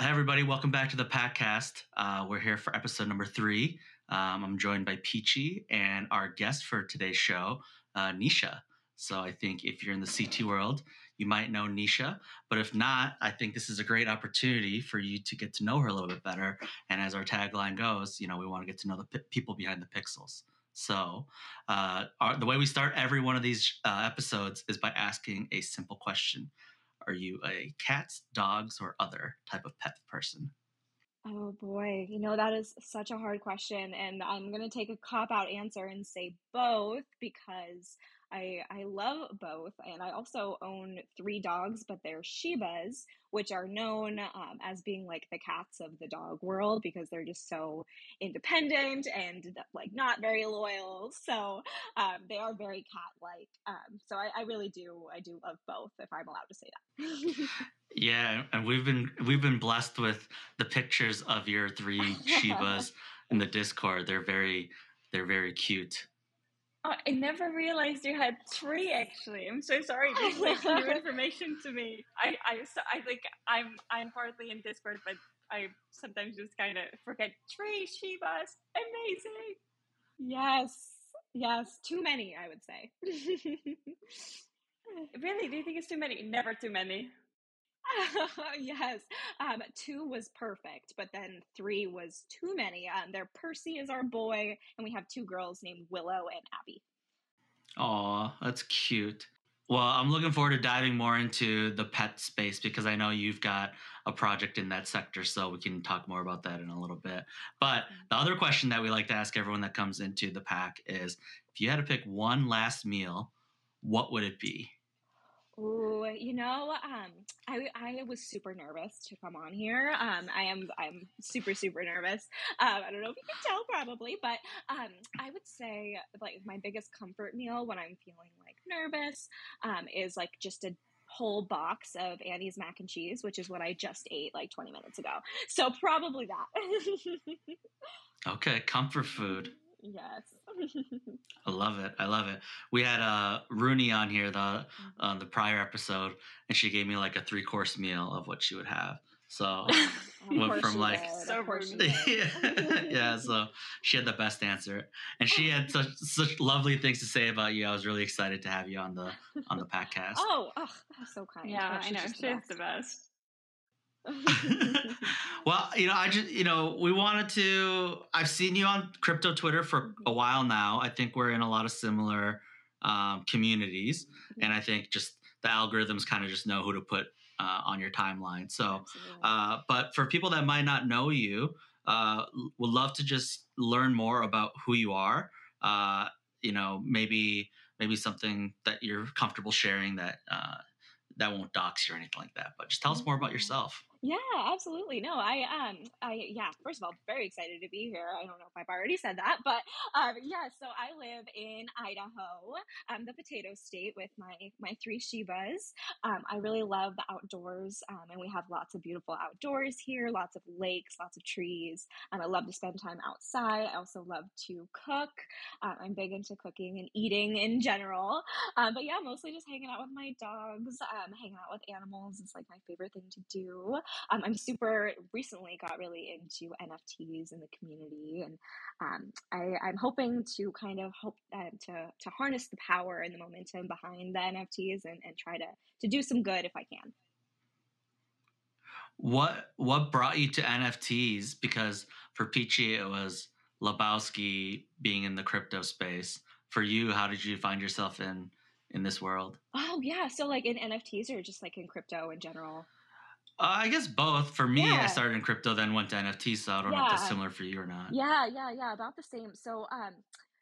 Hi, everybody. Welcome back to the Packcast. Uh, we're here for episode number three. Um, I'm joined by Peachy and our guest for today's show, uh, Nesha. So I think if you're in the CT world, you might know Nesha. But if not, I think this is a great opportunity for you to get to know her a little bit better. And as our tagline goes, you know, we want to get to know the p- people behind the pixels. So uh, our, the way we start every one of these uh, episodes is by asking a simple question. Are you a cats, dogs, or other type of pet person? Oh boy, you know, that is such a hard question. And I'm going to take a cop out answer and say both because I I love both, and I also own three dogs, but they're Shibas, which are known um, as being like the cats of the dog world because they're just so independent and like not very loyal. So um, they are very cat-like. Um, so I, I really do I do love both, if I'm allowed to say that. yeah, and we've been we've been blessed with the pictures of your three Shibas in the Discord. They're very they're very cute. Oh, I never realized you had three. Actually, I'm so sorry. This is like new information to me. I, I, so I like I'm, I'm partly in Discord, but I sometimes just kind of forget three Shibas. Amazing. Yes, yes, too many. I would say. really? Do you think it's too many? Never too many. yes, um, two was perfect, but then three was too many. Um, there, Percy is our boy, and we have two girls named Willow and Abby. Aw, that's cute. Well, I'm looking forward to diving more into the pet space because I know you've got a project in that sector, so we can talk more about that in a little bit. But mm-hmm. the other question that we like to ask everyone that comes into the pack is if you had to pick one last meal, what would it be? Oh, you know, um, I I was super nervous to come on here. Um, I am I'm super super nervous. Um, I don't know if you can tell probably, but um, I would say like my biggest comfort meal when I'm feeling like nervous um, is like just a whole box of Annie's mac and cheese, which is what I just ate like 20 minutes ago. So probably that. okay, comfort food. Yes. I love it. I love it. We had uh Rooney on here the on mm-hmm. uh, the prior episode, and she gave me like a three course meal of what she would have. So went from like so yeah, yeah. So she had the best answer, and she had such such lovely things to say about you. I was really excited to have you on the on the podcast. Oh, oh so kind. Yeah, I know she's the best. well, you know, I just, you know, we wanted to. I've seen you on crypto Twitter for a while now. I think we're in a lot of similar um, communities, and I think just the algorithms kind of just know who to put uh, on your timeline. So, uh, but for people that might not know you, uh, would love to just learn more about who you are. Uh, you know, maybe maybe something that you're comfortable sharing that uh, that won't dox you or anything like that. But just tell us more about yourself. Yeah, absolutely. No, I um I yeah, first of all, very excited to be here. I don't know if I've already said that, but um yeah, so I live in Idaho, um the potato state with my my three Shibas. Um I really love the outdoors um and we have lots of beautiful outdoors here, lots of lakes, lots of trees. Um I love to spend time outside. I also love to cook. Um, I'm big into cooking and eating in general. Um but yeah, mostly just hanging out with my dogs, um hanging out with animals is like my favorite thing to do um, I'm super recently got really into NFTs in the community, and um, I, am hoping to kind of hope uh, to to harness the power and the momentum behind the NFTs and, and try to to do some good if I can. What what brought you to NFTs? Because for Peachy, it was Lebowski being in the crypto space. For you, how did you find yourself in in this world? Oh yeah, so like in NFTs or just like in crypto in general. Uh, I guess both. For me, yeah. I started in crypto, then went to NFT. So I don't yeah. know if that's similar for you or not. Yeah, yeah, yeah. About the same. So, um,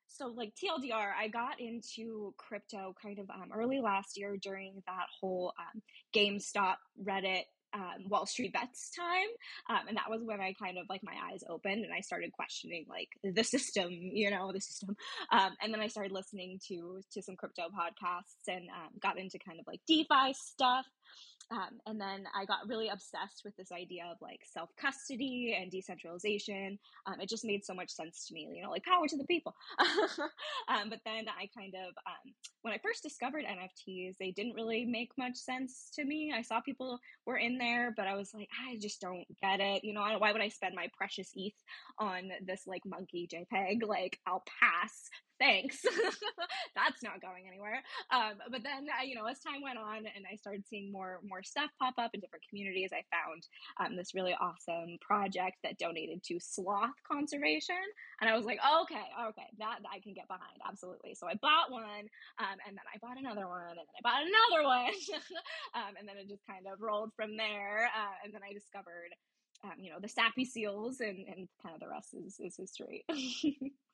so like TLDR, I got into crypto kind of um, early last year during that whole um, GameStop Reddit um, Wall Street Bets time. Um, and that was when I kind of like my eyes opened and I started questioning like the system, you know, the system. Um, and then I started listening to to some crypto podcasts and um, got into kind of like DeFi stuff. Um, and then I got really obsessed with this idea of like self custody and decentralization. Um, it just made so much sense to me, you know, like power to the people. um, but then I kind of, um, when I first discovered NFTs, they didn't really make much sense to me. I saw people were in there, but I was like, I just don't get it. You know, why would I spend my precious ETH on this like monkey JPEG? Like, I'll pass thanks. That's not going anywhere. Um, but then uh, you know as time went on and i started seeing more more stuff pop up in different communities i found um, this really awesome project that donated to sloth conservation. And i was like okay okay that, that, i can get behind absolutely. So i bought one um, and then i bought another one and then i bought another one. Um, and then it just kind of rolled from there uh, and then i discovered um, you know the sappy seals and, and kind of the rest is, is history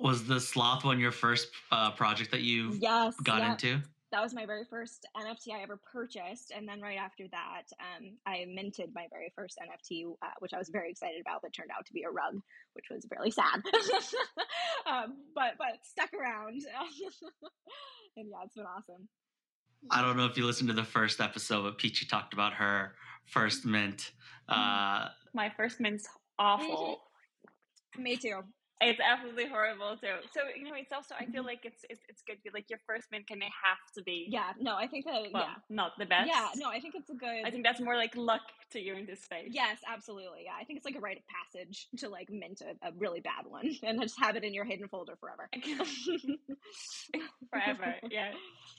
was the sloth one your first uh, project that you yes, got yep. into? That was my very first NFT I ever purchased, and then right after that, um, I minted my very first NFT, uh, which I was very excited about. That turned out to be a rug, which was really sad. um, but but stuck around, and yeah, it's been awesome. I don't know if you listened to the first episode, but Peachy talked about her first mint. Mm-hmm. Uh, my first mint's awful. Me too. It's absolutely horrible too. So you know, it's also I feel mm-hmm. like it's it's, it's good. Like your first mint can have to be. Yeah. No, I think that. Well, yeah. Not the best. Yeah. No, I think it's a good. I think that's more like luck to you in this space. Yes, absolutely. Yeah, I think it's like a rite of passage to like mint a, a really bad one and just have it in your hidden folder forever. forever. Yeah.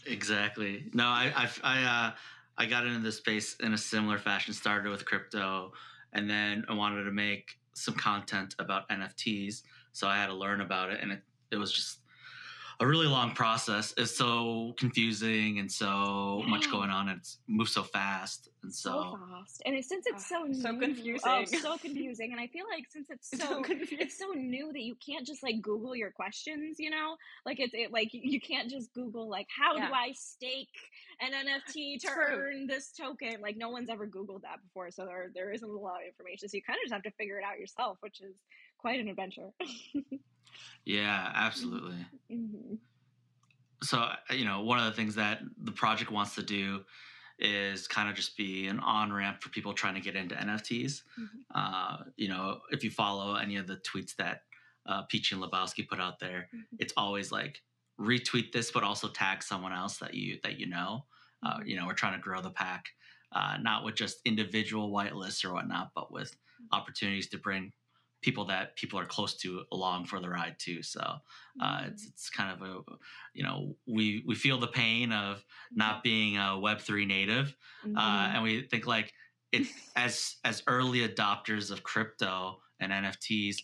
Exactly. No, I I I, uh, I got into this space in a similar fashion. Started with crypto, and then I wanted to make some content about NFTs so I had to learn about it, and it, it was just a really long process. It's so confusing and so yeah. much mm. going on, and it's moves so fast and so, so fast. And it, since it's ah, so so new, oh, confusing, oh, so confusing. And I feel like since it's so, so it's so new that you can't just like Google your questions. You know, like it's it, like you can't just Google like how yeah. do I stake an NFT to True. earn this token? Like no one's ever Googled that before, so there there isn't a lot of information. So you kind of just have to figure it out yourself, which is quite an adventure. yeah, absolutely. Mm-hmm. So, you know, one of the things that the project wants to do is kind of just be an on ramp for people trying to get into NFTs. Mm-hmm. Uh, you know, if you follow any of the tweets that uh, Peachy and Lebowski put out there, mm-hmm. it's always like retweet this, but also tag someone else that you that you know. Uh, mm-hmm. you know, we're trying to grow the pack, uh, not with just individual whitelists or whatnot, but with mm-hmm. opportunities to bring people that people are close to along for the ride too. So uh, mm-hmm. it's it's kind of a you know we we feel the pain of not being a Web three native, uh, mm-hmm. uh, and we think like it's as as early adopters of crypto and NFTs.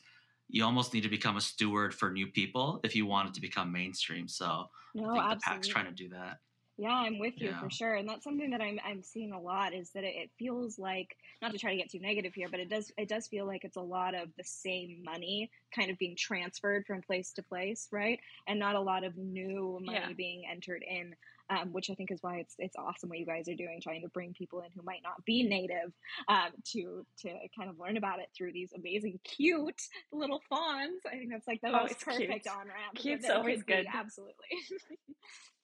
You almost need to become a steward for new people if you want it to become mainstream. So no, I think absolutely. the pack's trying to do that. Yeah, I'm with you yeah. for sure, and that's something that I'm I'm seeing a lot. Is that it, it, feels like not to try to get too negative here, but it does it does feel like it's a lot of the same money kind of being transferred from place to place, right? And not a lot of new money yeah. being entered in, um, which I think is why it's it's awesome what you guys are doing, trying to bring people in who might not be native um, to to kind of learn about it through these amazing, cute little fawns. I think that's like the oh, most perfect on ramp. Cute's always good, absolutely.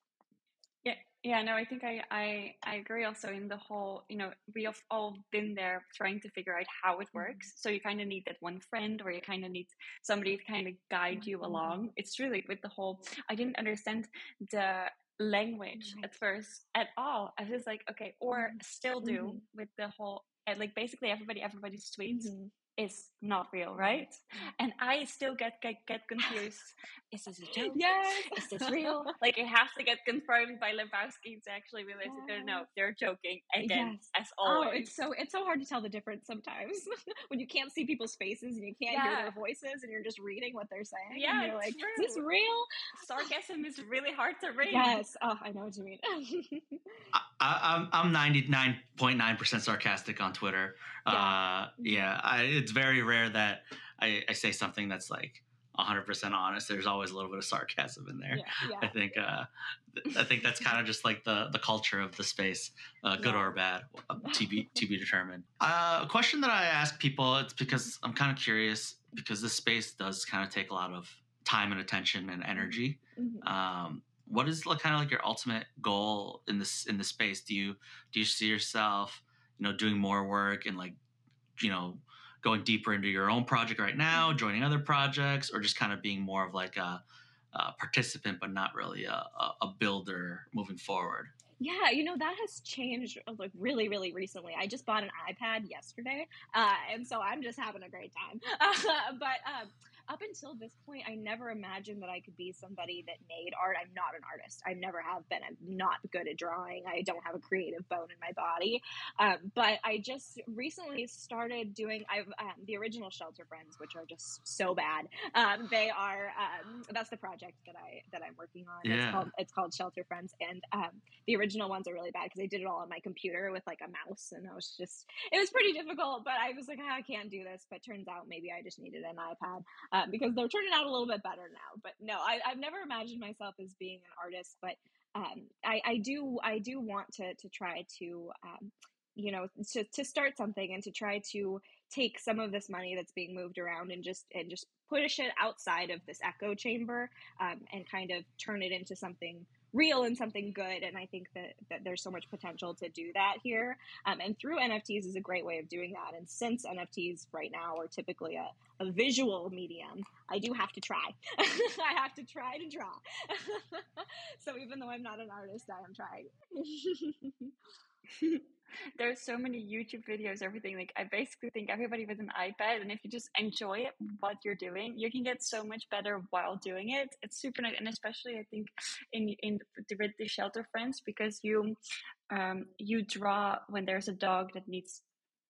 Yeah, no, I think I, I I agree also in the whole, you know, we have all been there trying to figure out how it works. Mm-hmm. So you kind of need that one friend or you kind of need somebody to kind of guide you mm-hmm. along. It's really with the whole I didn't understand the language at first at all. I was like, okay, or mm-hmm. still do mm-hmm. with the whole like basically everybody everybody's tweets mm-hmm is not real, right? And I still get get, get confused. is this a joke? Yes. Is this real? like it has to get confirmed by Lebowski to actually realize yes. that they're no, they're joking again, yes. as always. Oh, it's so it's so hard to tell the difference sometimes when you can't see people's faces and you can't yeah. hear their voices and you're just reading what they're saying. Yeah, you're like, true. is this real? Sarcasm is really hard to read. Yes. Oh, I know what you mean. I, I'm I'm 99.9 percent sarcastic on Twitter. Yeah, uh, yeah I, it's very rare that I, I say something that's like 100% honest. There's always a little bit of sarcasm in there. Yeah, yeah. I think uh, I think that's kind of just like the the culture of the space, uh, good or bad, uh, to be to be determined. Uh, a question that I ask people, it's because I'm kind of curious because this space does kind of take a lot of time and attention and energy. Mm-hmm. Um, what is like, kind of like your ultimate goal in this in this space? Do you do you see yourself, you know, doing more work and like, you know, going deeper into your own project right now, joining other projects, or just kind of being more of like a, a participant, but not really a, a, builder moving forward? Yeah, you know that has changed uh, like really, really recently. I just bought an iPad yesterday, uh, and so I'm just having a great time. But um, up until this point, I never imagined that I could be somebody that made art. I'm not an artist. I never have been. I'm not good at drawing. I don't have a creative bone in my body. Um, but I just recently started doing. I've um, the original Shelterfrens, which are just so bad. Um, they are. Um, that's the project that I that I'm working on. Yeah. It's called it's called Shelterfrens, and um, the original ones are really bad because I did it all on my computer with like a mouse, and I was just it was pretty difficult. But I was like, "Ah, I can't do this. But turns out maybe I just needed an iPad uh, because they're turning out a little bit better now. But no, I, I've never imagined myself as being an artist, but um, I, I do I do want to to try to um, you know to, to start something and to try to take some of this money that's being moved around and just and just push it outside of this echo chamber um, and kind of turn it into something real and something good and i think that, that there's so much potential to do that here. Um, and through nfts is a great way of doing that. And since nfts right now are typically a, a visual medium i do have to try. I have to try to draw. So even though i'm not an artist i am trying There's so many YouTube videos, everything. Like I basically think everybody with an iPad, and if you just enjoy it, what you're doing, you can get so much better while doing it. It's super nice, and especially I think in in the, with the Shelterfrens because you um you draw when there's a dog that needs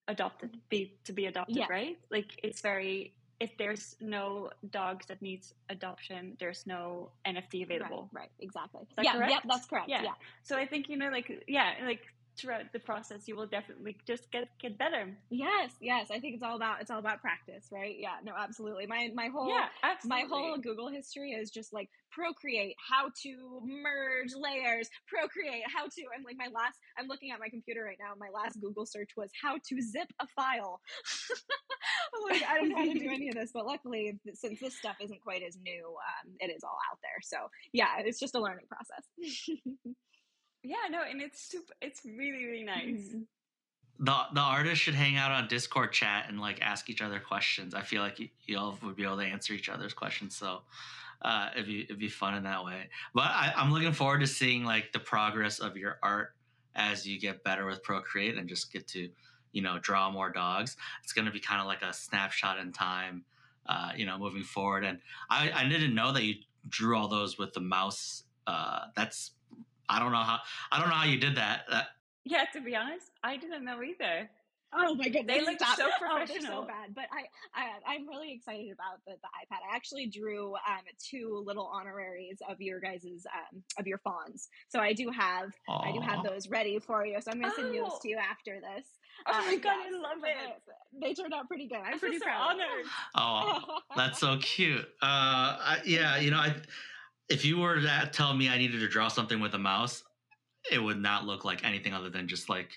adopted be to be adopted, Yeah. right? Like it's very if there's no dogs that needs adoption, there's no NFT available. right, right exactly yeah correct? that's correct Yeah. yeah So I think you know, like yeah, like throughout the process, you will definitely just get get better. Yes, yes. I think it's all about it's all about practice, right? Yeah, no, absolutely. My my whole yeah, absolutely. my whole Google history is just like Procreate, how to merge layers, Procreate, how to. i'm like my last, I'm looking at my computer right now. My last Google search was how to zip a file. I'm like, I don't know how to do any of this, but luckily, since this stuff isn't quite as new, um, it is all out there. So yeah, it's just a learning process. yeah, no, and it's super. It's really really nice. Mhm. the the artists should hang out on Discord chat and like ask each other questions. I feel like y- y'all would be able to answer each other's questions, so uh, it'd be it'd be fun in that way. But I, I'm looking forward to seeing like the progress of your art as you get better with Procreate and just get to you know draw more dogs. It's going to be kind of like a snapshot in time, uh, you know, moving forward. And I I didn't know that you drew all those with the mouse. Uh, that's I don't know how I don't know how you did that. That Yeah, to be honest, I didn't know either. Oh my goodness! They look stop. so Oh, so bad, but I, I I'm really excited about the, the iPad. I actually drew um, two little honoraries of your guys's um, of your fawns, so I do have I do have those ready for you. So I'm gonna send you those Oh. to you after this. Oh Uh, my god, yes, I love it. They, they turned out pretty good. I'm I'm pretty so proud. of them. honored. Oh, that's so cute. Uh, I, yeah, you know, I, if you were to tell me I needed to draw something with a mouse, it would not look like anything other than just like,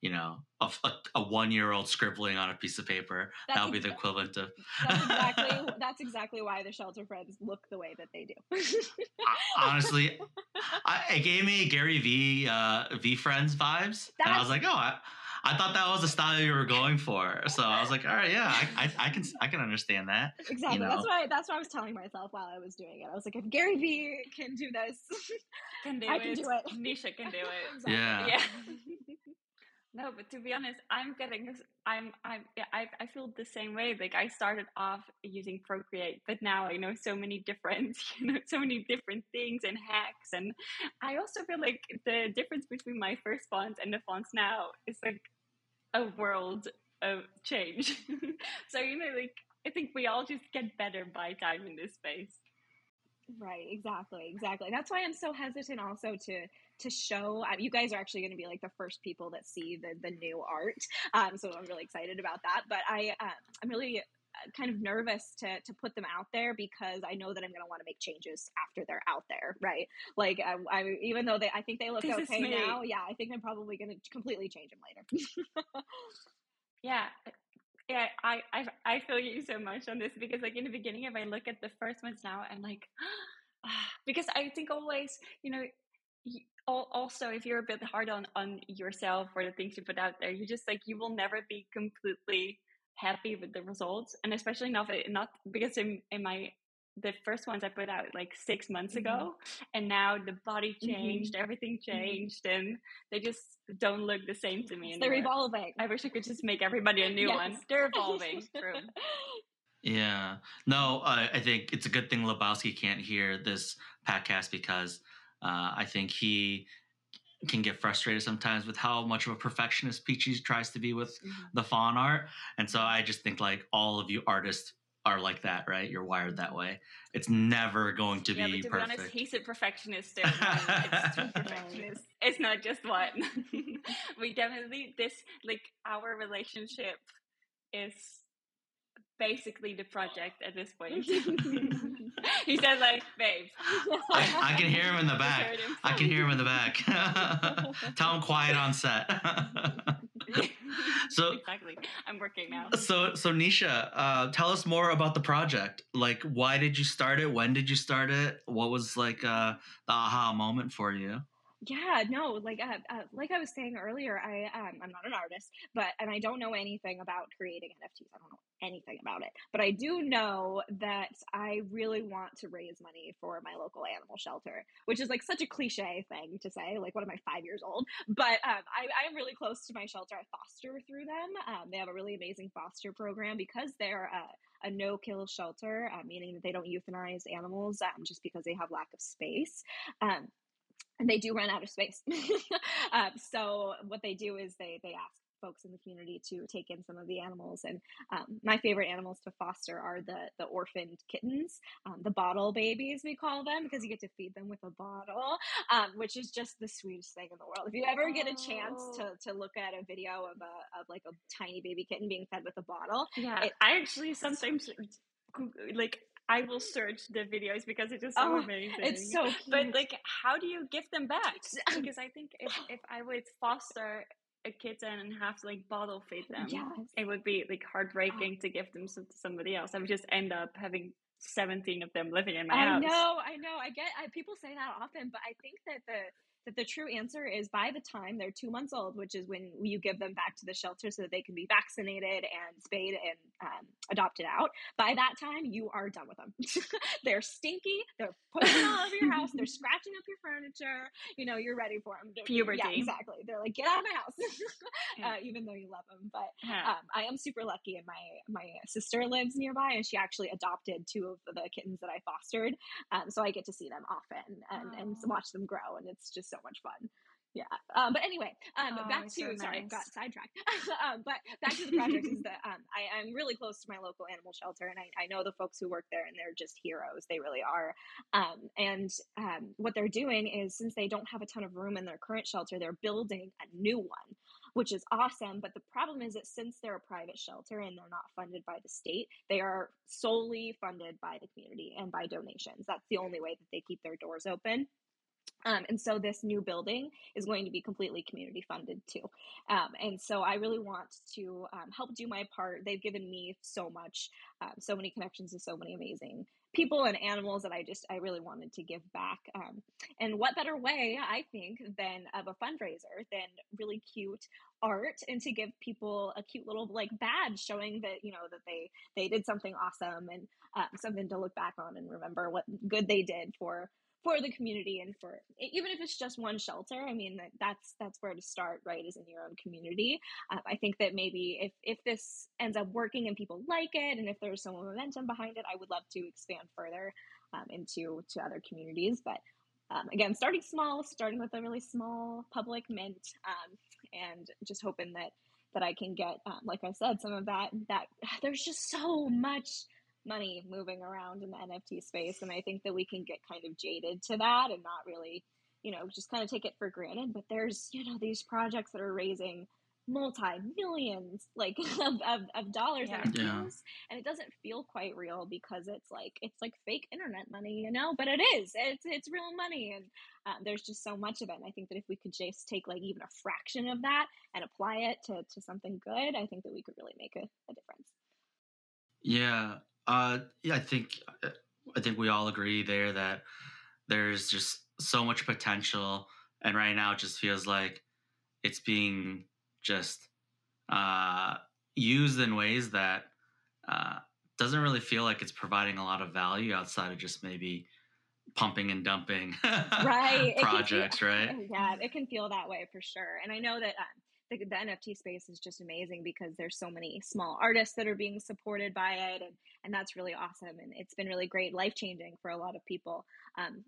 you know, a, a, a one-year-old scribbling on a piece of paper. That's that would be the equivalent of. That's exactly that's exactly why the Shelterfrens look the way that they do. Honestly, I, it gave me Gary Vee uh, VeeFriends vibes, and I was like, oh, I, I thought that was the style you were going for. So I was like, all right, yeah, I, I, I can I can understand that. exactly. know. That's why that's what I was telling myself while I was doing it. I was like, if Gary Vee can do this, Can do I it. can do it. Nesha can do it. Exactly. Yeah. Yeah. No, but to be honest, I'm getting this. I'm, I'm, yeah, I, I feel the same way. Like I started off using Procreate, but now I know so many different, you know, so many different things and hacks. And I also feel like the difference between my first font and the fonts now is like a world of change. so you know, like I think we all just get better by time in this space. Right, exactly, exactly. That's why I'm so hesitant also to to show. Um, you guys are actually going to be like the first people that see the the new art, um, so I'm really excited about that. But I um, I'm really uh, kind of nervous to to put them out there because I know that I'm going to want to make changes after they're out there, right? Like I, I even though they I think they look This okay now, yeah, I think I'm probably going to completely change them later. Yeah. Yeah, I, I I feel you so much on this because like in the beginning if I look at the first ones now I'm like ah, because I think always, you know, also if you're a bit hard on on yourself or the things you put out there, you just like you will never be completely happy with the results, and especially not not because in in my the first ones I put out like six months mm-hmm. ago, and now the body mm-hmm. changed, mm-hmm. everything changed, and they just don't look the same to me. They're evolving. I wish I could just make everybody a new yes. one. They're evolving. True. Yeah. No, uh, I think it's a good thing Lebowski can't hear this podcast because uh, I think he can get frustrated sometimes with how much of a perfectionist Peachy tries to be with mm-hmm. the fawn art. And so I just think like all of you artists are like that, right? You're wired that way. It's never going to yeah, be but to perfect. be honest, he's a perfectionist. it's two perfectionists. It's not just one. we definitely this like our relationship is basically the project at this point. he said like, babe. I, I, can hear him in the back. I can hear him in the back. Tell him quiet on set. so exactly. I'm working now. So so Nesha, uh, tell us more about the project. Like why did you start it? When did you start it? What was like uh, the aha moment for you? yeah no like uh, uh, like i was saying earlier i um, i'm not an artist but and i don't know anything about creating nfts i don't know anything about it but i do know that i really want to raise money for my local animal shelter which is like such a cliche thing to say like what am i five years old but um, I, am really close to my shelter i foster through them um, they have a really amazing foster program because they're a, a no kill shelter, uh, meaning that they don't euthanize animals um, just because they have lack of space. Um, and they do run out of space. um, so what they do is they they ask folks in the community to take in some of the animals. And um, my favorite animals to foster are the the orphaned kittens, um, the bottle babies we call them, because you get to feed them with a bottle, um, which is just the sweetest thing in the world. If you ever get a chance to oh. to look at a video of a of like a tiny baby kitten being fed with a bottle, yeah, it, I actually sometimes like I will search the videos because it is so oh, amazing. It's so cute. But like, how do you give them back? Because I think if, if I would foster a kitten and have to like bottle feed them, yes. it would be like oh. heartbreaking oh. to give them to somebody else. I would just end up having 17 of them living in my I house. I know, I know. I get I, people say that often, but I think that the that the true answer is by the time they're two months old, which is when you give them back to the shelter so that they can be vaccinated and spayed and um, adopted out, by that time you are done with them. they're stinky, they're putting all over your house, they're scratching up your furniture. You know, you're ready for them. Puberty. Yeah, exactly. They're like, get out of my house, uh, even though you love them. But um, I am super lucky, and my my sister lives nearby, and she actually adopted two of the kittens that I fostered, um, so I get to see them often and, and watch them grow, and it's just so much fun. Yeah. Um, but anyway, um, oh, back to so sorry, nice. got sidetracked. um, but back to the project is that um, I, am really close to my local animal shelter, and I, I, know the folks who work there, and they're just heroes. They really are. Um, and um, what they're doing is, since they don't have a ton of room in their current shelter, they're building a new one, which is awesome. But the problem is that since they're a private shelter and they're not funded by the state, they are solely funded by the community and by donations. That's the only way that they keep their doors open. Um, and so this new building is going to be completely community funded too. Um, and so I really want to um, help do my part. They've given me so much, um, so many connections to so many amazing people and animals that I just, I really wanted to give back. Um, and what better way, I think, than of a fundraiser than really cute art and to give people a cute little like badge showing that, you know, that they, they did something awesome and um, something to look back on and remember what good they did for for the community and for even if it's just one shelter i mean that, that's that's where to start right is in your own community. Um, i think that maybe if if this ends up working and people like it and if there's some momentum behind it i would love to expand further um, into to other communities. But um, again starting small starting with a really small public mint um, and just hoping that that i can get um, like i said some of that that there's just so much money moving around in the NFT space. And I think that we can get kind of jaded to that and not really, you know, just kind of take it for granted. But there's, you know, these projects that are raising multi millions like of, of, of dollars yeah. and yeah. and it doesn't feel quite real because it's like it's like fake internet money you know but it is it's it's real money and um, there's just so much of it and i think that if we could just take like even a fraction of that and apply it to, to something good i think that we could really make a, a difference yeah uh, yeah, I think uh, I think we all agree there that there's just so much potential, and right now it just feels like it's being just uh, used in ways that uh, doesn't really feel like it's providing a lot of value outside of just maybe pumping and dumping right projects, feel, right? Yeah, it can feel that way for sure. And I know that um, the, the, NFT space is just amazing because there's so many small artists that are being supported by it, and and that's really awesome. And it's been really great, life changing for a lot of people. Um,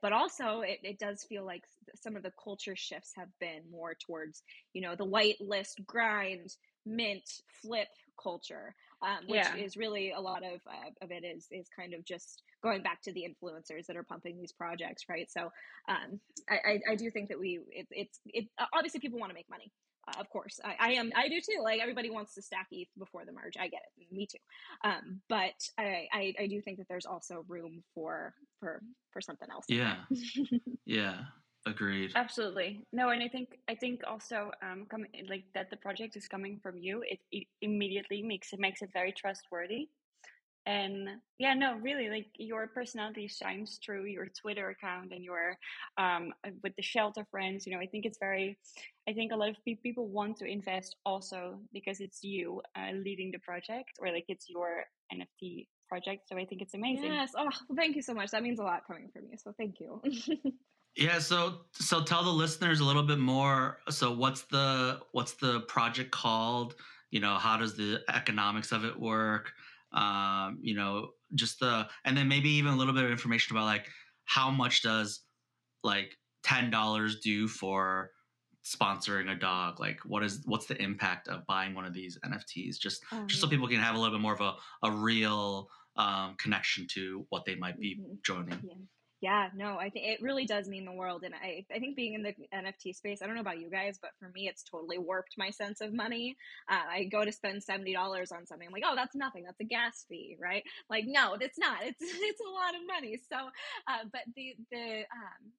but also, it, it does feel like some of the culture shifts have been more towards you know the white list grind, mint, flip culture, um, which yeah. is really a lot of uh, of it is is kind of just going back to the influencers that are pumping these projects, right? So um, I, I, I do think that we it, it's it obviously people want to make money. Uh, of course, I, I, am. I do too. Like everybody wants to stack ETH before the merge. I get it. Me too. Um, but I, I, I do think that there's also room for for for something else. Yeah. yeah. Agreed. Absolutely. No, and I think I think also um coming like that the project is coming from you. It, it immediately makes it makes it very trustworthy. And yeah, no, really, like your personality shines through your Twitter account and your um with the shelter friends. You know, I think it's very. I think a lot of people want to invest also because it's you uh, leading the project or like it's your NFT project. So I think it's amazing. Yes. Oh, well, thank you so much. That means a lot coming from you. So thank you. Yeah, so so tell the listeners a little bit more. So what's the what's the project called? You know, how does the economics of it work? Um, you know, just the and then maybe even a little bit of information about like how much does like ten dollars do for sponsoring a dog? Like what is what's the impact of buying one of these NFTs? Just um, just so people can have a little bit more of a, a real um, connection to what they might be mm-hmm. joining. Yeah. Yeah, no, I think it really does mean the world. And I, I think being in the NFT space, I don't know about you guys, but for me, it's totally warped my sense of money. Uh, I go to spend $70 on something. I'm like, oh, that's nothing. That's a gas fee, right? Like, no, it's not. It's, it's a lot of money. So, uh, but the, the, um,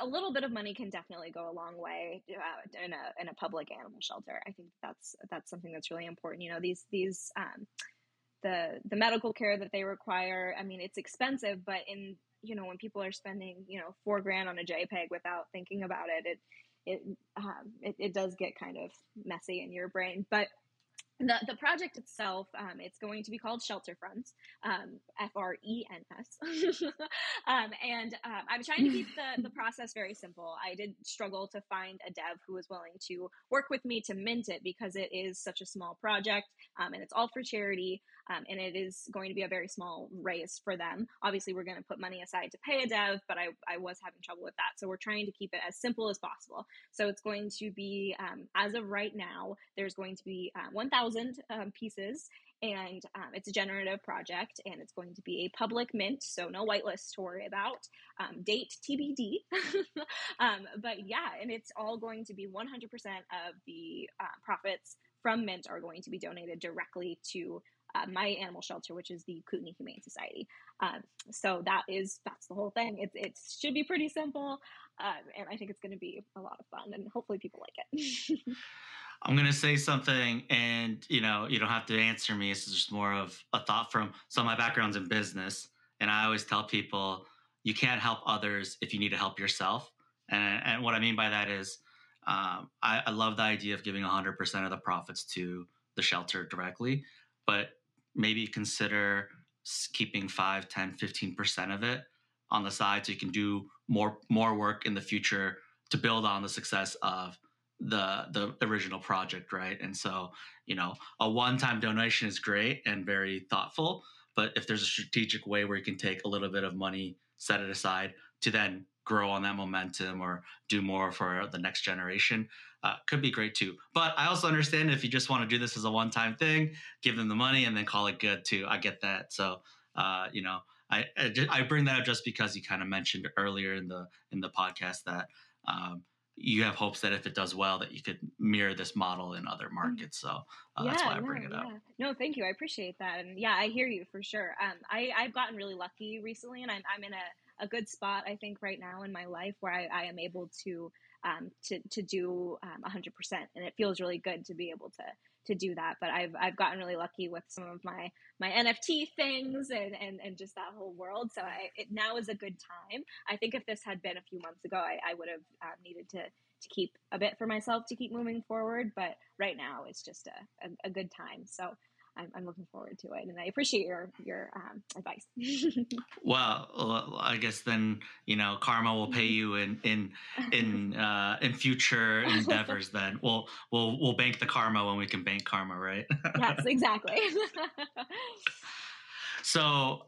a little bit of money can definitely go a long way uh, in a in a public animal shelter. I think that's that's something that's really important. You know, these these um, the the medical care that they require. I mean, it's expensive, but in you know when people are spending you know four grand on a JPEG without thinking about it, it it um, it, it does get kind of messy in your brain. But the, the project itself, um, it's going to be called Shelterfrens, um, F R E N S. um, and um, I'm trying to keep the, the process very simple. I did struggle to find a dev who was willing to work with me to mint it because it is such a small project um, and it's all for charity. Um, and it is going to be a very small raise for them. Obviously, we're going to put money aside to pay a dev, but I, I was having trouble with that. So we're trying to keep it as simple as possible. So it's going to be, as of right now, there's going to be uh, 1,000 thousand um, pieces, and um, it's a generative project, and it's going to be a public mint, so no whitelist to worry about. Um, date TBD, um, but yeah, and it's all going to be 100% of the uh, profits from Mint are going to be donated directly to uh, my animal shelter, which is the Kootenai Humane Society. Um, so that is that's the whole thing. It, it should be pretty simple, um, and I think it's going to be a lot of fun, and hopefully people like it. I'm going to say something, and you know, you don't have to answer me. It's just more of a thought from. So my background's in business, and I always tell people you can't help others if you need to help yourself. And and what I mean by that is, um, I, I love the idea of giving 100% of the profits to the shelter directly, but maybe consider keeping 5 10 15% of it on the side so you can do more more work in the future to build on the success of the the original project right? And so you know a one-time donation is great and very thoughtful but if there's a strategic way where you can take a little bit of money set it aside to then grow on that momentum or do more for the next generation uh, could be great too. But i also understand if you just want to do this as a one-time thing give them the money and then call it good too. I get that. So uh, you know I, I bring that up just because you kind of mentioned earlier in the in the podcast that um, you have hopes that if it does well that you could mirror this model in other mm. markets. So uh, yeah, that's why i bring no, it yeah. up no thank you. I appreciate that. And yeah i hear you for sure. Um, I, i've gotten really lucky recently and i'm, I'm in a, a good spot i think right now in my life where i, I am able to um, to, to do um, 100% and it feels really good to be able to to do that. But I've I've gotten really lucky with some of my my NFT things and and, and just that whole world. So I, it now is a good time. I think if this had been a few months ago, I, I would have uh, needed to to keep a bit for myself to keep moving forward. But right now, it's just a, a, a good time. So I'm, I'm, looking forward to it, and I appreciate your your um, advice. well, I guess then you know karma will pay you in in in uh, in future endeavors. Then we'll we'll we'll bank the karma when we can bank karma, right? yes, exactly. so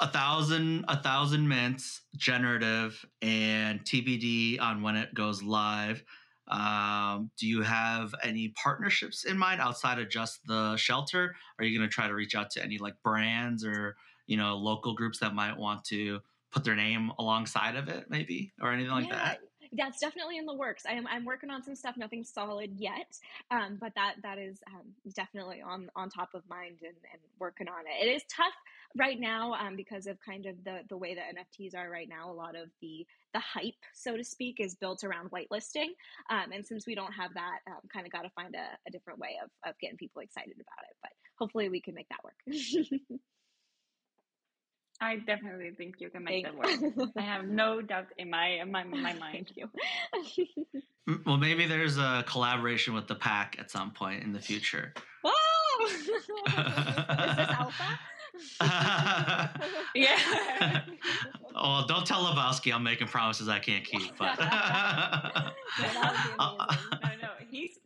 a thousand a thousand mints generative and TBD on when it goes live. Um, do you have any partnerships in mind outside of just the shelter? Are you going to try to reach out to any like brands or you know local groups that might want to put their name alongside of it, maybe or anything like yeah. that? that's definitely in the works. I am I'm working on some stuff, nothing solid yet, um, but that that is um, definitely on on top of mind and, and working on it. It is tough right now um, because of kind of the the way that NFTs are right now. A lot of the the hype, so to speak, is built around whitelisting, um, and since we don't have that, um, kind of got to find a, a different way of of getting people excited about it. But hopefully, we can make that work. I definitely think you can make Thank that work. I have no doubt in my in my, my mind. Thank you. well, maybe there's a collaboration with the pack at some point in the future. Oh! Is this alpha? yeah. oh, don't tell Lebowski I'm making promises I can't keep. But uh, no, no, he's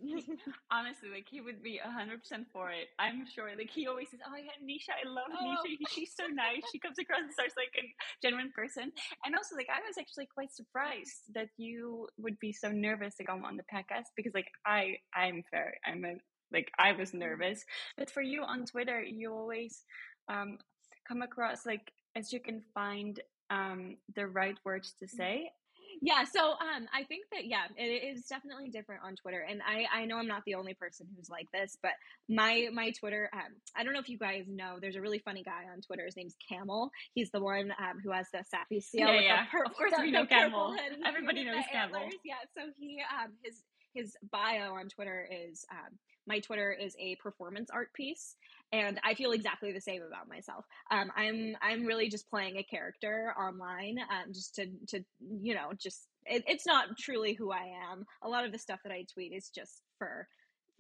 honestly like he would be hundred percent for it. I'm sure. Like he always says, "Oh yeah, Nesha, I love oh. Nesha. She's so nice. She comes across as such like a genuine person." And also, like I was actually quite surprised that you would be so nervous to come on the podcast because, like, I I'm fair. I'm a like I was nervous, but for you on Twitter, you always um, come across like as you can find um, the right words to mm-hmm. say yeah so um i think that yeah it is definitely different on twitter and i i know i'm not the only person who's like this but my my twitter um i don't know if you guys know there's a really funny guy on twitter his name's camel he's the one um who has the sappy seal yeah, yeah. Of course the, we know camel everybody knows camel antlers. yeah so he um his his bio on twitter is um my Twitter is a performance art piece, and I feel exactly the same about myself. Um, I'm I'm really just playing a character online, um, just to to you know just it, it's not truly who I am. A lot of the stuff that I tweet is just for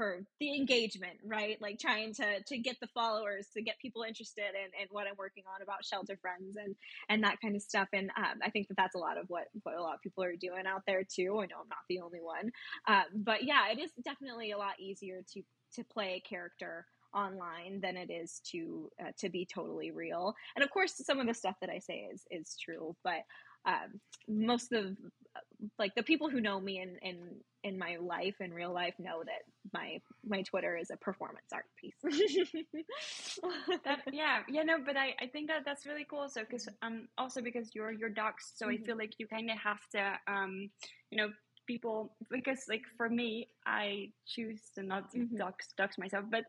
for the engagement, right? Like trying to to get the followers, to get people interested in, in what I'm working on about Shelterfrens and and that kind of stuff. And um, I think that that's a lot of what what a lot of people are doing out there too. I know I'm not the only one, um, but yeah, it is definitely a lot easier to to play a character online than it is to uh, to be totally real. And of course, some of the stuff that I say is is true, but um, most of like the people who know me in in in my life in real life know that my my Twitter is a performance art piece. that, yeah, yeah, no, but I, I think that that's really cool. So, because um, also because you're you're dox, so mm-hmm. I feel like you kind of have to um, you know, people because like for me, I choose to not mm-hmm. dox dox myself, but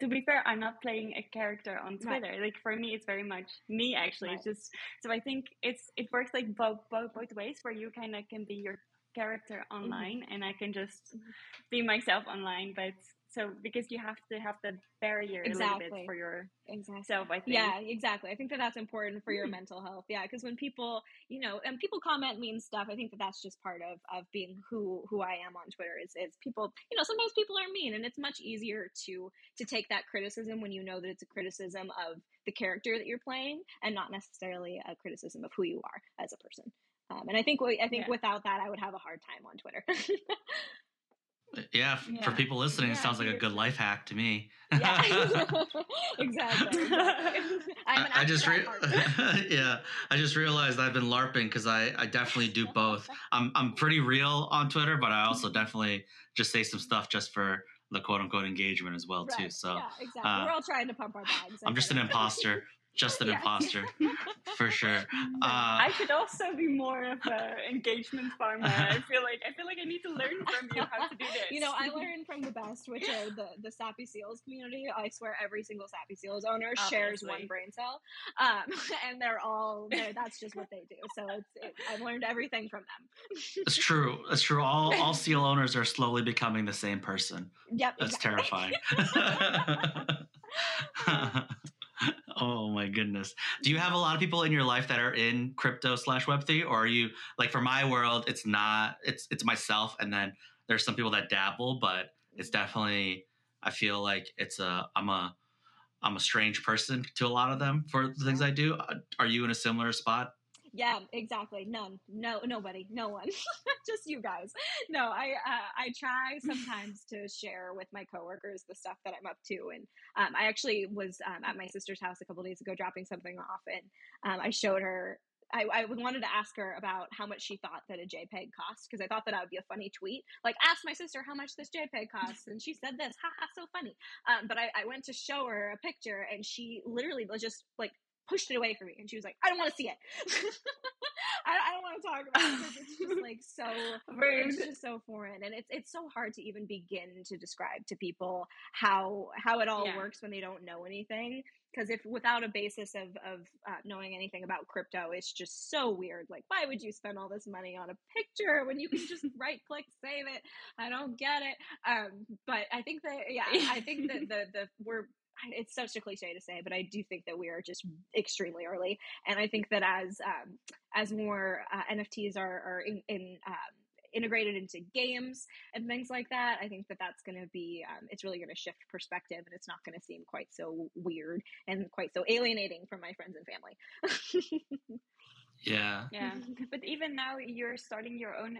to be fair, I'm not playing a character on Twitter. Right. Like for me, it's very much me actually. Right. It's just so I think it's it works like both both both ways where you kind of can be your character mm-hmm. online mm-hmm. and I can just mm-hmm. be myself online, but so because you have to have the barrier exactly. a little bit for your exactly. self i think yeah exactly i think that that's important for your mm-hmm. mental health yeah because when people you know and people comment mean stuff i think that that's just part of of being who who i am on twitter is is people you know sometimes people are mean and it's much easier to to take that criticism when you know that it's a criticism of the character that you're playing and not necessarily a criticism of who you are as a person um, and i think i think yeah. without that i would have a hard time on twitter Yeah, yeah, for people listening, yeah, it sounds like a good life hack to me. Yeah, exactly. I, I, just re- yeah, I just realized I've been larping because I, I definitely do both. I'm I'm pretty real on Twitter, but I also definitely just say some stuff just for the quote unquote engagement as well right. too. So yeah, exactly. Uh, We're all trying to pump our bags. I'm just an imposter. Just an Yeah. imposter for sure. Uh, I could also be more of an engagement farmer. I feel like I feel like I need to learn from you how to do this. You know, I learned from the best, which are the the Sappy Seals community. I swear, every single Sappy Seals owner shares one brain cell, um, and they're all they're, that's just what they do. So it's it, I've learned everything from them. it's true. It's true. All all seal owners are slowly becoming the same person. Yep, That's exactly. terrifying. Oh my goodness. Do you have a lot of people in your life that are in crypto slash web three, or are you like for my world? It's not. It's it's myself, and then there's some people that dabble, but it's definitely. I feel like it's a. I'm a. I'm a strange person to a lot of them for the things I do. Uh, Are you in a similar spot? Yeah, exactly. None. No, nobody. No one. Just you guys. No, I uh, I try sometimes to share with my coworkers the stuff that I'm up to, and um, I actually was um, at my sister's house a couple days ago dropping something off, and um, I showed her. I, I wanted to ask her about how much she thought that a JPEG cost because I thought that would be a funny tweet. Like, ask my sister how much this JPEG costs, and she said this. Ha ha, so funny. Um, but I, I went to show her a picture, and she literally was just like pushed it away from me, and she was like, "I don't want to see it. I, I don't want to talk about it it's just like so it's just so foreign, and it's it's so hard to even begin to describe to people how how it all Yeah. works when they don't know anything. Because if without a basis of of uh, knowing anything about crypto, it's just so weird. Like, why would you spend all this money on a picture when you can just right click save it? I don't get it. Um, but I think that yeah, I think that the the we're it's such a cliche to say, but I do think that we are just extremely early, and I think that as um, as more uh, NFTs are are in, in um, integrated into games and things like that, I think that that's going to be um, it's really going to shift perspective, and it's not going to seem quite so weird and quite so alienating from my friends and family. Yeah. Yeah, but even now you're starting your own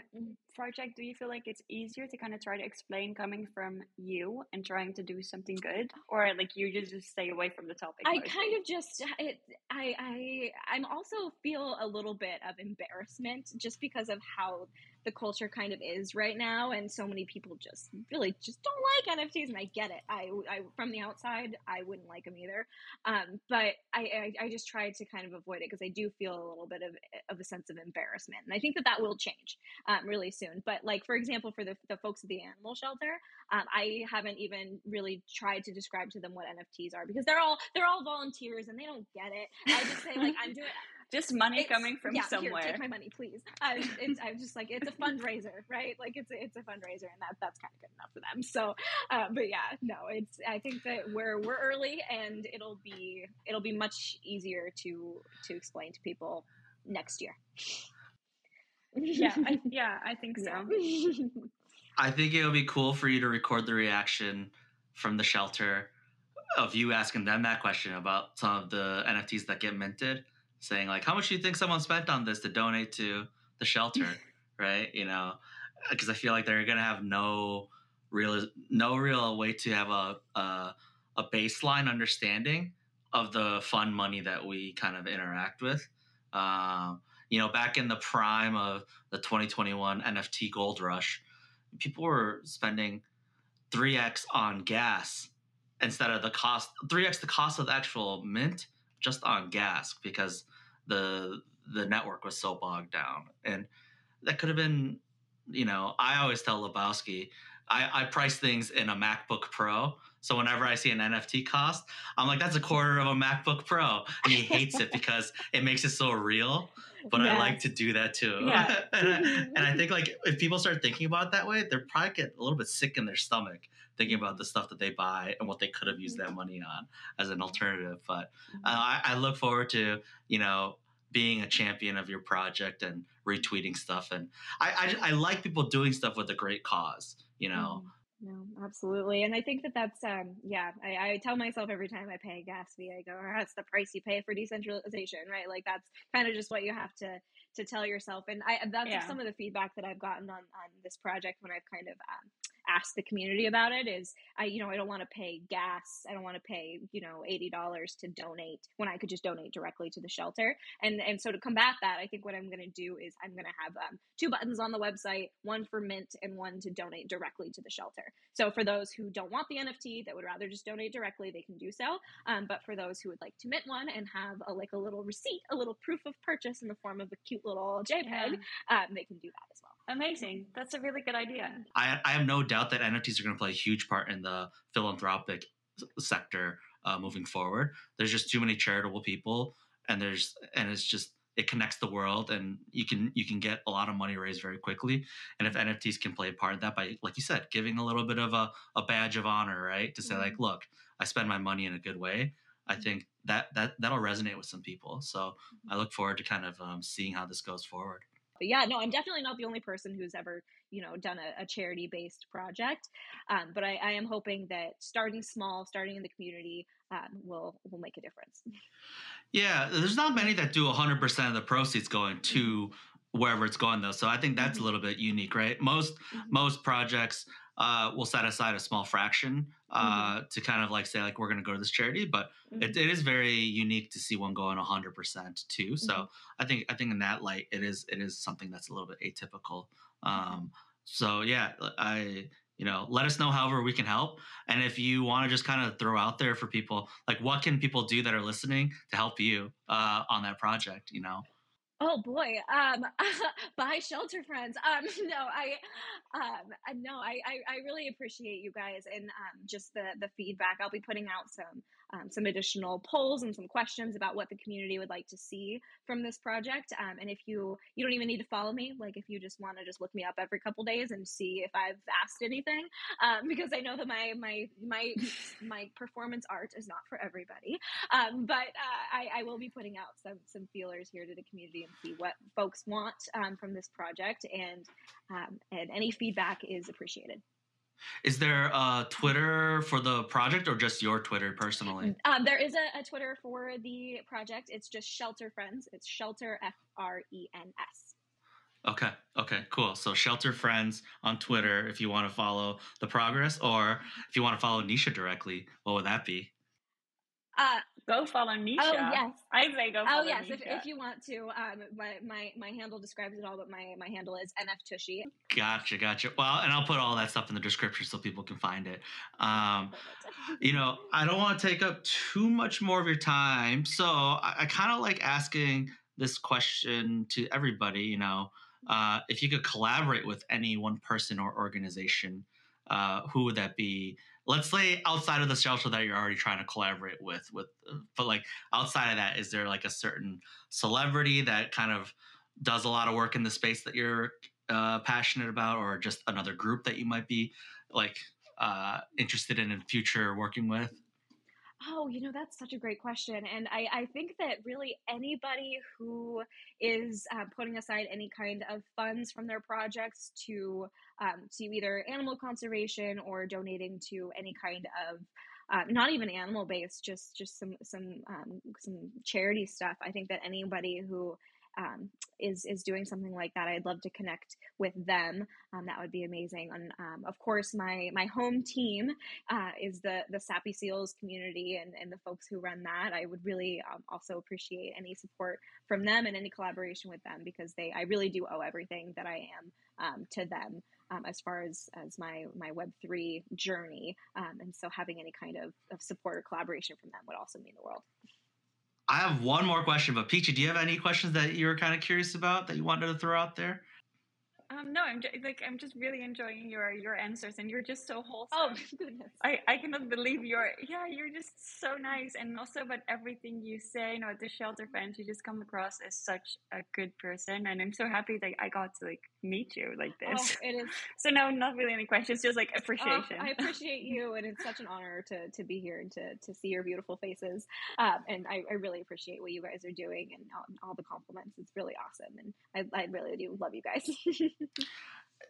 project. Do you feel like it's easier to kind of try to explain coming from you and trying to do something good, or like you just just stay away from the topic? I mostly? kind of just it I I I'm also feel a little bit of embarrassment just because of how the culture kind of is right now and so many people just really just don't like NFTs and I get it. I, I from the outside I wouldn't like them either. Um, but I, I I just try to kind of avoid it because I do feel a little bit of of a sense of embarrassment and I think that that will change um, really soon. But like for example for the the folks at the animal shelter, um, I haven't even really tried to describe to them what NFTs are because they're all they're all volunteers and they don't get it. I just say like I'm doing just money it's- coming from yeah, somewhere. Here, take my money, please. I, it's, I'm just like it's a fundraiser, right? Like it's a, it's a fundraiser, and that that's kind of good enough for them. So, uh, but yeah, no, it's. I think that we're we're early, and it'll be it'll be much easier to to explain to people next year. yeah, I, yeah, I think so. Yeah. I think it would be cool for you to record the reaction from the shelter of you asking them that question about some of the NFTs that get minted, saying like, "How much do you think someone spent on this to donate to the shelter?" right? You know, because I feel like they're gonna have no real, no real way to have a a, a baseline understanding of the fund money that we kind of interact with. Um, you know, back in the prime of the 2021 NFT gold rush, people were spending 3x on gas instead of the cost 3x the cost of the actual mint just on gas because the the network was so bogged down. And that could have been you know i always tell lebowski i i price things in a macbook pro. So whenever i see an nft cost i'm like that's a quarter of a macbook pro. And he hates it because it makes it so real but I like to do that too. Yeah. and, I, and I think like if people start thinking about it that way, they're probably get a little bit sick in their stomach thinking about the stuff that they buy and what they could have used that money on as an alternative. But uh, I, I look forward to you know being a champion of your project and retweeting stuff. And I I, I like people doing stuff with a great cause. You know, Mhm. No, absolutely. And I think that that's, um, yeah, I, I tell myself every time I pay a gas fee, I go, oh, that's the price you pay for decentralization, right? Like that's kind of just what you have to, to tell yourself. And I, that's Yeah. some of the feedback that I've gotten on, on this project when I've kind of, um, ask the community about it is I, you know, I don't want to pay gas. I don't want to pay, you know, $80 to donate when I could just donate directly to the shelter. And, and so to combat that, I think what I'm going to do is I'm going to have um, two buttons on the website, one for mint and one to donate directly to the shelter. So for those who don't want the NFT that would rather just donate directly, they can do so. Um, but for those who would like to mint one and have a, like a little receipt, a little proof of purchase in the form of a cute little JPEG, yeah. um, they can do that as well. Amazing. That's a really good idea. I, I have no doubt that NFTs are going to play a huge part in the philanthropic sector uh, moving forward. There's just too many charitable people, and there's and it's just it connects the world, and you can you can get a lot of money raised very quickly. And if NFTs can play a part of that by, like you said, giving a little bit of a, a badge of honor, right, to say mm-hmm. like, look, I spend my money in a good way. I mm-hmm. think that that that'll resonate with some people. So mm-hmm. I look forward to kind of um, seeing how this goes forward. But yeah, no, I'm definitely not the only person who's ever, you know, done a, a charity based project. Um, but I, I, am hoping that starting small, starting in the community, um, will will make a difference. Yeah, there's not many that do 100% of the proceeds going to wherever it's going though. So I think that's mm-hmm. a little bit unique, right? Most mm-hmm. most projects uh, we'll set aside a small fraction uh, mm-hmm. to kind of like say like we're going to go to this charity, but mm-hmm. it, it is very unique to see one go going hundred percent too. So mm-hmm. I think I think in that light, it is it is something that's a little bit atypical. Um, so yeah, I you know let us know however we can help, and if you want to just kind of throw out there for people like what can people do that are listening to help you uh, on that project, you know. Oh boy, um, buy Shelterfrens. Um, no, I, um, uh, no, I, I, I really appreciate you guys and um, just the the feedback. I'll be putting out some um, some additional polls and some questions about what the community would like to see from this project. Um, and if you you don't even need to follow me, like if you just want to just look me up every couple days and see if I've asked anything, um, because I know that my my my my performance art is not for everybody. Um, but uh, I, I will be putting out some some feelers here to the community and see what folks want um, from this project, and um, and any feedback is appreciated. Is there a Twitter for the project or just your Twitter personally? Um, there is a, a, Twitter for the project. It's just Shelterfrens. It's Shelter F R E N S. Okay. Okay. Cool. So Shelterfrens on Twitter if you want to follow the progress, or if you want to follow Nesha directly, what would that be? Uh, go follow Nesha. Oh yes, I say go. oh yes, if, if, you want to. Um, my, my my handle describes it all, but my my handle is nftushy. Gotcha, gotcha. Well, and I'll put all that stuff in the description so people can find it. Um, you know, I don't want to take up too much more of your time, so I, I kind of like asking this question to everybody. You know, uh, if you could collaborate with any one person or organization, uh, who would that be? Let's say outside of the shelter that you're already trying to collaborate with with but like outside of that is there like a certain celebrity that kind of does a lot of work in the space that you're uh, passionate about or just another group that you might be like uh, interested in in future working with Oh, you know, that's such a great question. And I, I think that really anybody who is uh, putting aside any kind of funds from their projects to, um, to either animal conservation or donating to any kind of uh, not even animal based, just just some some um, some charity stuff. I think that anybody who um, is is doing something like that, I'd love to connect with them. Um, that would be amazing. And um, of course, my my home team uh, is the the Sappy Seals community and and the folks who run that. I would really um, also appreciate any support from them and any collaboration with them because they I really do owe everything that I am um, to them. Um, as far as as my my Web three journey, and so having any kind of, of support or collaboration from them would also mean the world. I have one more question, but Peachy, do you have any questions that you were kind of curious about that you wanted to throw out there? Um, no, I'm just, like I'm just really enjoying your your answers, and you're just so wholesome. Oh goodness! I, I cannot believe you're yeah you're just so nice, and also about everything you say. You know, at the Shelterfrens, you just come across as such a good person, and I'm so happy that I got to like meet you like oh, this. Oh, it is. so no, not really any questions, just like appreciation. Oh, I appreciate you, and it's such an honor to to be here and to to see your beautiful faces. Um, and I, I really appreciate what you guys are doing and all, all the compliments. It's really awesome, and I, I really do love you guys.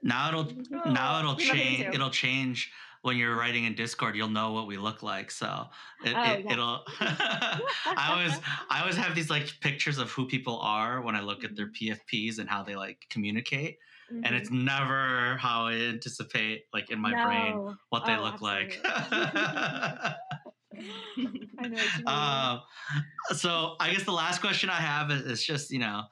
now it'll oh, now it'll change it'll change when you're writing in discord you'll know what we look like so it, oh, it, yeah. will i always i always have these like pictures of who people are when i look at their pfps and how they like communicate mm-hmm. and it's never how I anticipate, like in my no. brain, what they oh, look absolutely. like. I know. Uh, so I guess the last question I have is, is just you know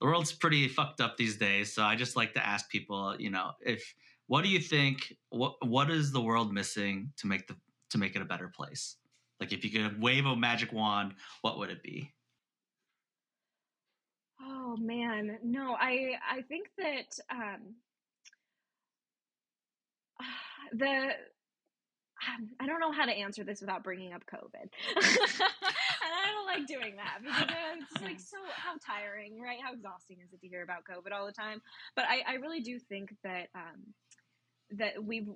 the world's pretty fucked up these days. So I just like to ask people, you know, if what do you think? What what is the world missing to make the to make it a better place? Like if you could wave a magic wand, what would it be? Oh man, no, I I think that um, the I don't know how to answer this without bringing up COVID. and I don't like doing that because it's like so how tiring, right? How exhausting is it to hear about COVID all the time? But I, I really do think that um, that we've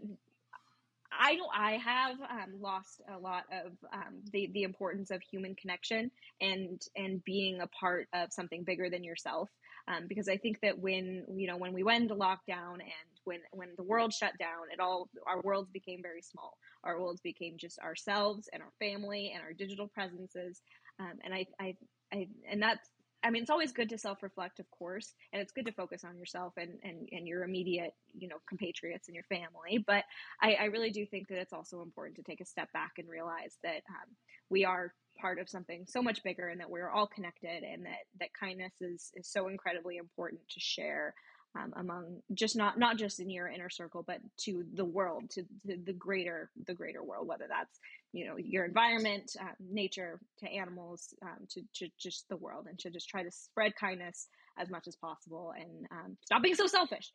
I know I have um, lost a lot of um, the the importance of human connection and and being a part of something bigger than yourself. Um, because I think that when you know when we went into lockdown and when when the world shut down, it all our worlds became very small. Our worlds became just ourselves and our family and our digital presences. Um, and I, I I and that's I mean, it's always good to self-reflect, of course, and it's good to focus on yourself and, and, and your immediate, you know, compatriots and your family. But I, I really do think that it's also important to take a step back and realize that um, we are part of something so much bigger and that we're all connected and that, that kindness is, is so incredibly important to share um, among just not not just in your inner circle but to the world to, to the greater the greater world whether that's you know your environment uh, nature to animals um, to, to just the world and to just try to spread kindness as much as possible and um, stop being so selfish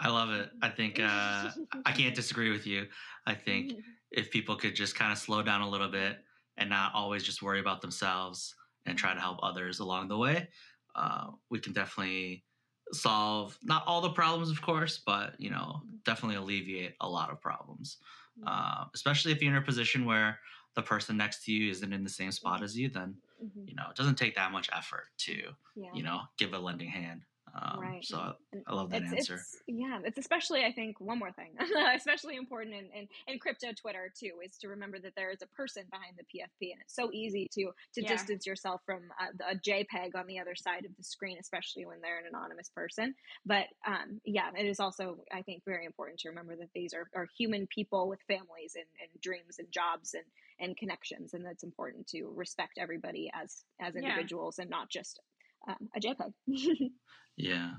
I love it. I think uh, I can't disagree with you. I think if people could just kind of slow down a little bit and not always just worry about themselves, and try to help others along the way, uh, we can definitely solve not all the problems, of course, but you know, definitely alleviate a lot of problems. Uh, especially if you're in a position where the person next to you isn't in the same spot as you, then mm-hmm. you know it doesn't take that much effort to yeah. you know give a lending hand. Um, right. So I love that it's, answer. It's, yeah, it's especially I think one more thing, especially important in, in, in, crypto Twitter too, is to remember that there is a person behind the PFP, and it's so easy to to yeah. distance yourself from a, a, JPEG on the other side of the screen, especially when they're an anonymous person. But um, yeah, it is also I think very important to remember that these are, are human people with families and, and dreams and jobs and and connections, and that's important to respect everybody as as individuals yeah. and not just um, a JPEG. yeah.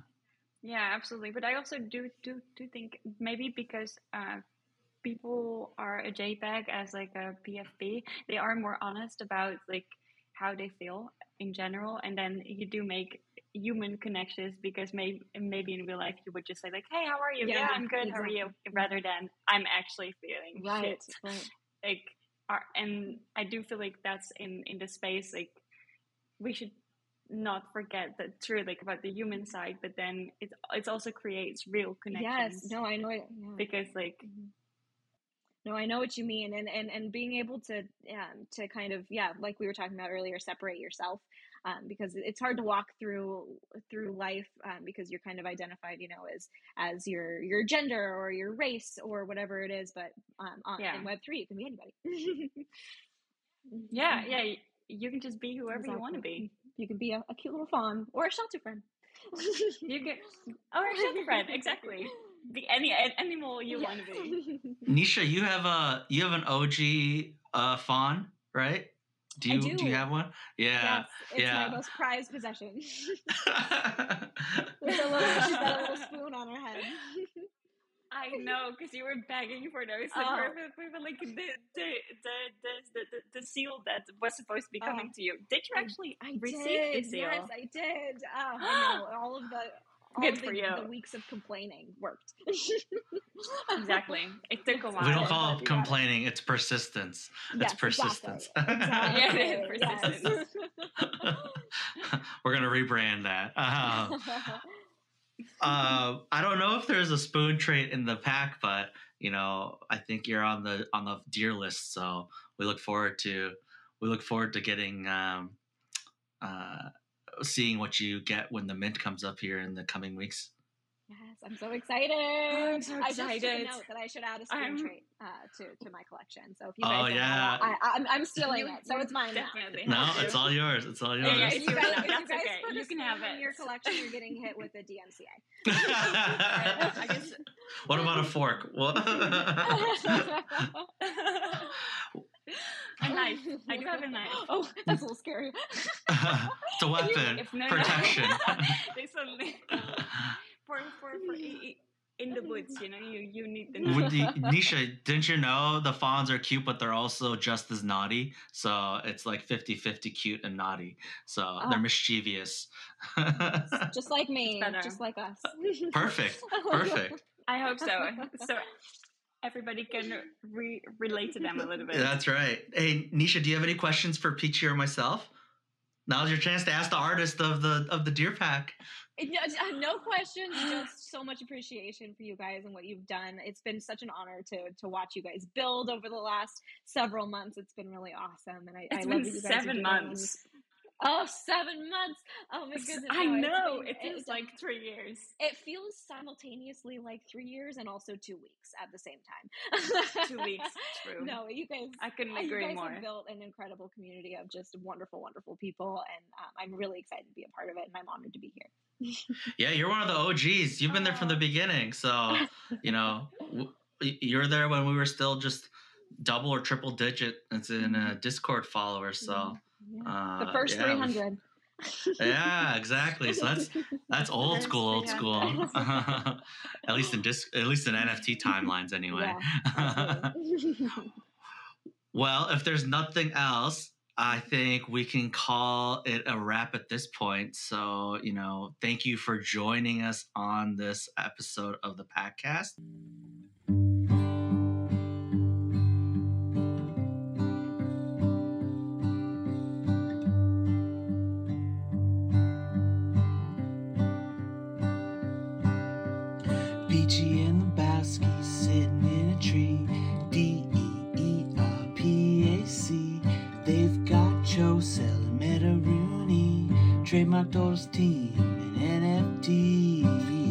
Yeah, absolutely. But I also do do do think maybe because uh, people are a JPEG as like a PFP, they are more honest about like how they feel in general, and then you do make human connections because maybe maybe in real life you would just say like, "Hey, how are you? Yeah, yeah I'm good. Exactly. How are you?" Rather than I'm actually feeling right, shit. Right. Like, are, and I do feel like that's in in the space like we should not forget that true like about the human side but then it it also creates real connections yes no i know it yeah. because like mm-hmm. no i know what you mean and and and being able to um to kind of yeah like we were talking about earlier separate yourself um, because it's hard to walk through through life um, because you're kind of identified, you know, as as your your gender or your race or whatever it is. But um, on, yeah. in Web three, it can be anybody. yeah, yeah, you can just be whoever exactly. you want to be. You can be a, a cute little fawn or a shelter friend. you can, or a shelter friend, exactly. Be any animal you yeah. want to be. Nesha, you have a you have an OG uh, fawn, right? Do you do. do. you have one? Yeah, yes, it's yeah. my most prized possession. With a little, she's got a little spoon on her head. I know because you were begging for those. Like, oh. we were like the the, the the, the, the seal that was supposed to be coming oh. to you. Did you actually I, I receive did. the seal? Yes, I did. Oh, I know all of the all Good for the, you. The weeks of complaining worked. exactly. It took a while. We don't call it complaining. It's persistence. Yes, it's persistence. Exactly. exactly. yeah, it is persistence. Yes. We're gonna rebrand that. Uh, uh, I don't know if there's a spoon trait in the pack, but you know, I think you're on the on the deer list. So we look forward to we look forward to getting um, uh, seeing what you get when the mint comes up here in the coming weeks. Yes, I'm so excited. Oh, I'm so I just took a note that I should add a screen I'm- trait uh, to to my collection. So if you Oh, guys, don't yeah. have I, I'm, I'm stealing You- it, so it's mine now. No, it's all yours. It's all yours. yeah, If you yours guys, now. if you guys okay. put a You can have screen in it. your collection, you're getting hit with a DMCA. I guess what about a fork? What? a knife. I do have a knife. Oh, that's a little scary. it's a weapon. Protection. There's only for for for i- i- in the woods, you know, you you need the knife. Would you, Nesha, didn't you know the fawns are cute, but they're also just as naughty? So it's like 50 50 cute and naughty. So they're Ah. mischievous. just like me, just like us. Perfect. Perfect. I hope so. So everybody can re- relate to them a little bit. That's right. Hey, Nesha, do you have any questions for Peachy or myself? Now's your chance to ask the artist of the of the deer pack. No questions, just so much appreciation for you guys and what you've done. It's been such an honor to to watch you guys build over the last several months. It's been really awesome, and I, I It's love been that you guys seven months. Oh, seven months! Oh my goodness! I no, know. been- It feels it's- like three years. it feels simultaneously like three years and also two weeks at the same time. Two weeks. True. No, you guys. I couldn't uh, you agree guys more. have built an incredible community of just wonderful, wonderful people, and um, I'm really excited to be a part of it, and I'm honored to be here. Yeah, you're one of the OGs. You've been there from the beginning. So, you know, you're there when we were still just double or triple digit. It's in a Discord followers. So, Yeah. Uh, the first yeah, 300. Yeah, exactly. So that's that's old school, old school. at least in disc, at least in NFT timelines, anyway. Yeah, well, if there's nothing else, I think we can call it a wrap at this point. So, you know, thank you for joining us on this episode of the podcast. Trademark Doors team and NFT.